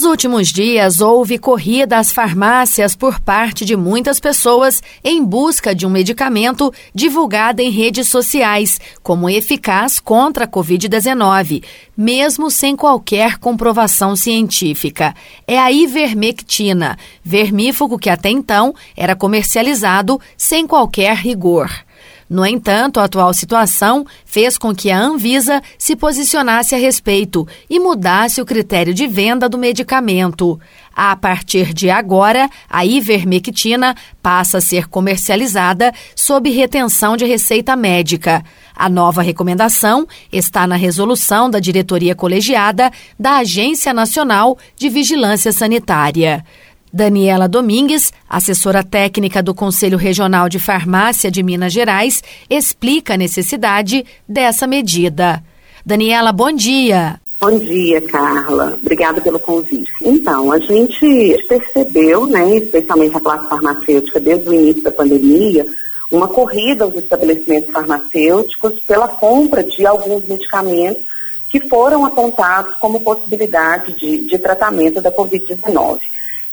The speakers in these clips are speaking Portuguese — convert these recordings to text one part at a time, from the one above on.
Nos últimos dias, houve corrida às farmácias por parte de muitas pessoas em busca de um medicamento divulgado em redes sociais como eficaz contra a Covid-19, mesmo sem qualquer comprovação científica. É a ivermectina, vermífugo que até então era comercializado sem qualquer rigor. No entanto, a atual situação fez com que a Anvisa se posicionasse a respeito e mudasse o critério de venda do medicamento. A partir de agora, a ivermectina passa a ser comercializada sob retenção de receita médica. A nova recomendação está na resolução da diretoria colegiada da Agência Nacional de Vigilância Sanitária. Daniela Domingues, assessora técnica do Conselho Regional de Farmácia de Minas Gerais, explica a necessidade dessa medida. Daniela, bom dia. Bom dia, Carla. Obrigada pelo convite. Então, a gente percebeu, né, especialmente a classe farmacêutica, desde o início da pandemia, uma corrida aos estabelecimentos farmacêuticos pela compra de alguns medicamentos que foram apontados como possibilidade de, de tratamento da Covid-19.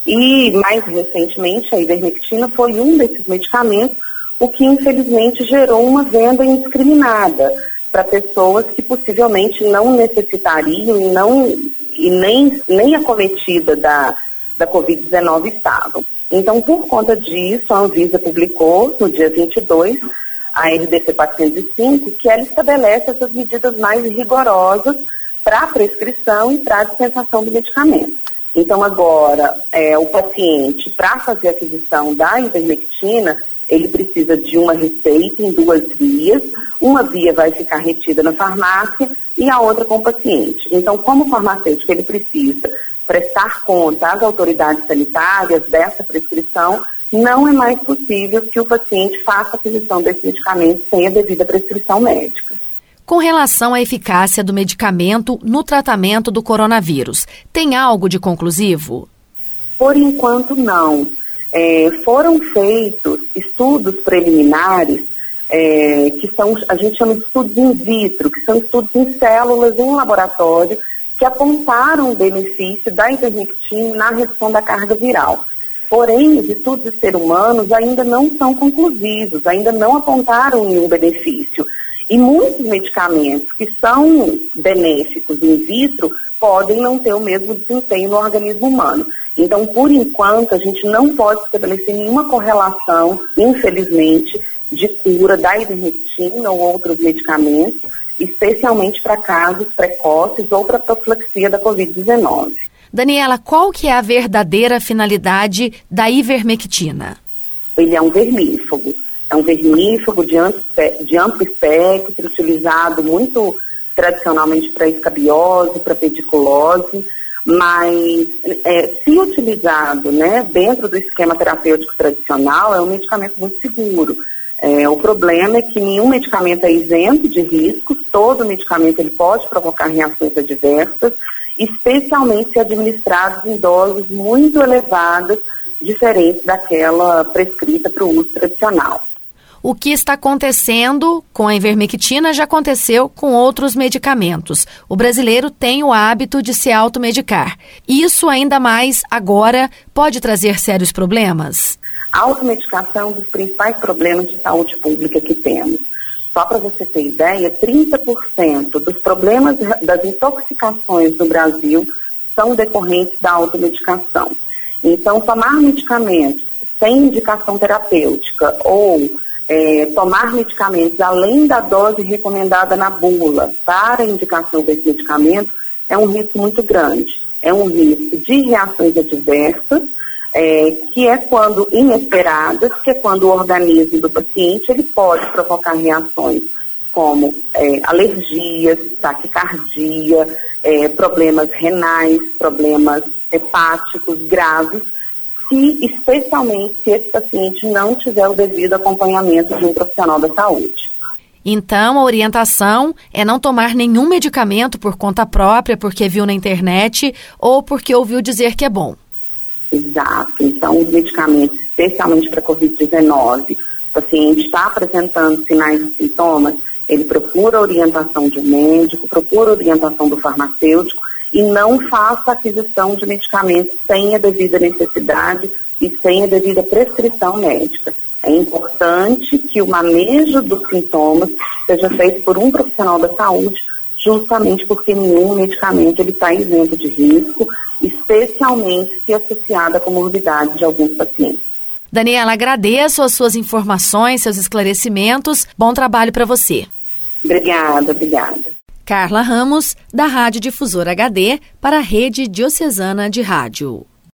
E, mais recentemente, a ivermectina foi um desses medicamentos, o que infelizmente gerou uma venda indiscriminada para pessoas que possivelmente não necessitariam e, não, e nem, nem acometida da, da Covid-19 estavam. Então, por conta disso, a Anvisa publicou no dia 22 a RDC 405, que ela estabelece essas medidas mais rigorosas para a prescrição e para a dispensação do medicamento. Então, agora, é, o paciente, para fazer aquisição da ivermectina, ele precisa de uma receita em duas vias. Uma via vai ficar retida na farmácia e a outra com o paciente. Então, como farmacêutico, ele precisa prestar conta às autoridades sanitárias dessa prescrição, não é mais possível que o paciente faça aquisição desse medicamento sem a devida prescrição médica com relação à eficácia do medicamento no tratamento do coronavírus. Tem algo de conclusivo? Por enquanto, não. É, foram feitos estudos preliminares, é, que são, a gente chama de estudos in vitro, que são estudos em células em laboratório, que apontaram o benefício da ivermectina na redução da carga viral. Porém, os estudos de ser humanos ainda não são conclusivos, ainda não apontaram nenhum benefício. E muitos medicamentos que são benéficos in vitro podem não ter o mesmo desempenho no organismo humano. Então, por enquanto, a gente não pode estabelecer nenhuma correlação, infelizmente, de cura da ivermectina ou outros medicamentos, especialmente para casos precoces ou para profilaxia da Covid-19. Daniela, qual que é a verdadeira finalidade da ivermectina? Ele é um vermífugo. É um vermífugo de amplo, de amplo espectro, utilizado muito tradicionalmente para escabiose, para pediculose, mas é, se utilizado né, dentro do esquema terapêutico tradicional, é um medicamento muito seguro. É, o problema é que nenhum medicamento é isento de riscos, todo medicamento ele pode provocar reações adversas, especialmente se administrados em doses muito elevadas, diferentes daquela prescrita para o uso tradicional. O que está acontecendo com a ivermectina já aconteceu com outros medicamentos. O brasileiro tem o hábito de se automedicar. Isso, ainda mais agora, pode trazer sérios problemas? A automedicação é um dos principais problemas de saúde pública que temos. Só para você ter ideia, 30% dos problemas das intoxicações no Brasil são decorrentes da automedicação. Então, tomar medicamentos sem indicação terapêutica ou é, tomar medicamentos além da dose recomendada na bula para indicação desse medicamento é um risco muito grande. É um risco de reações adversas, é, que é quando inesperadas, que é quando o organismo do paciente ele pode provocar reações como é, alergias, taquicardia, é, problemas renais, problemas hepáticos graves, se, especialmente se esse paciente não tiver o devido acompanhamento de um profissional da saúde. Então, a orientação é não tomar nenhum medicamento por conta própria, porque viu na internet ou porque ouviu dizer que é bom. Exato. Então, os medicamentos, especialmente para Covid-19, o paciente está apresentando sinais e sintomas, ele procura orientação de um médico, procura orientação do farmacêutico e não faça aquisição de medicamentos sem a devida necessidade e sem a devida prescrição médica. É importante que o manejo dos sintomas seja feito por um profissional da saúde, justamente porque nenhum medicamento está isento de risco, especialmente se associado à comorbidade de alguns pacientes. Daniela, agradeço as suas informações, seus esclarecimentos. Bom trabalho para você. Obrigada, obrigada. Carla Ramos, da Rádio Difusor HD, para a Rede Diocesana de Rádio.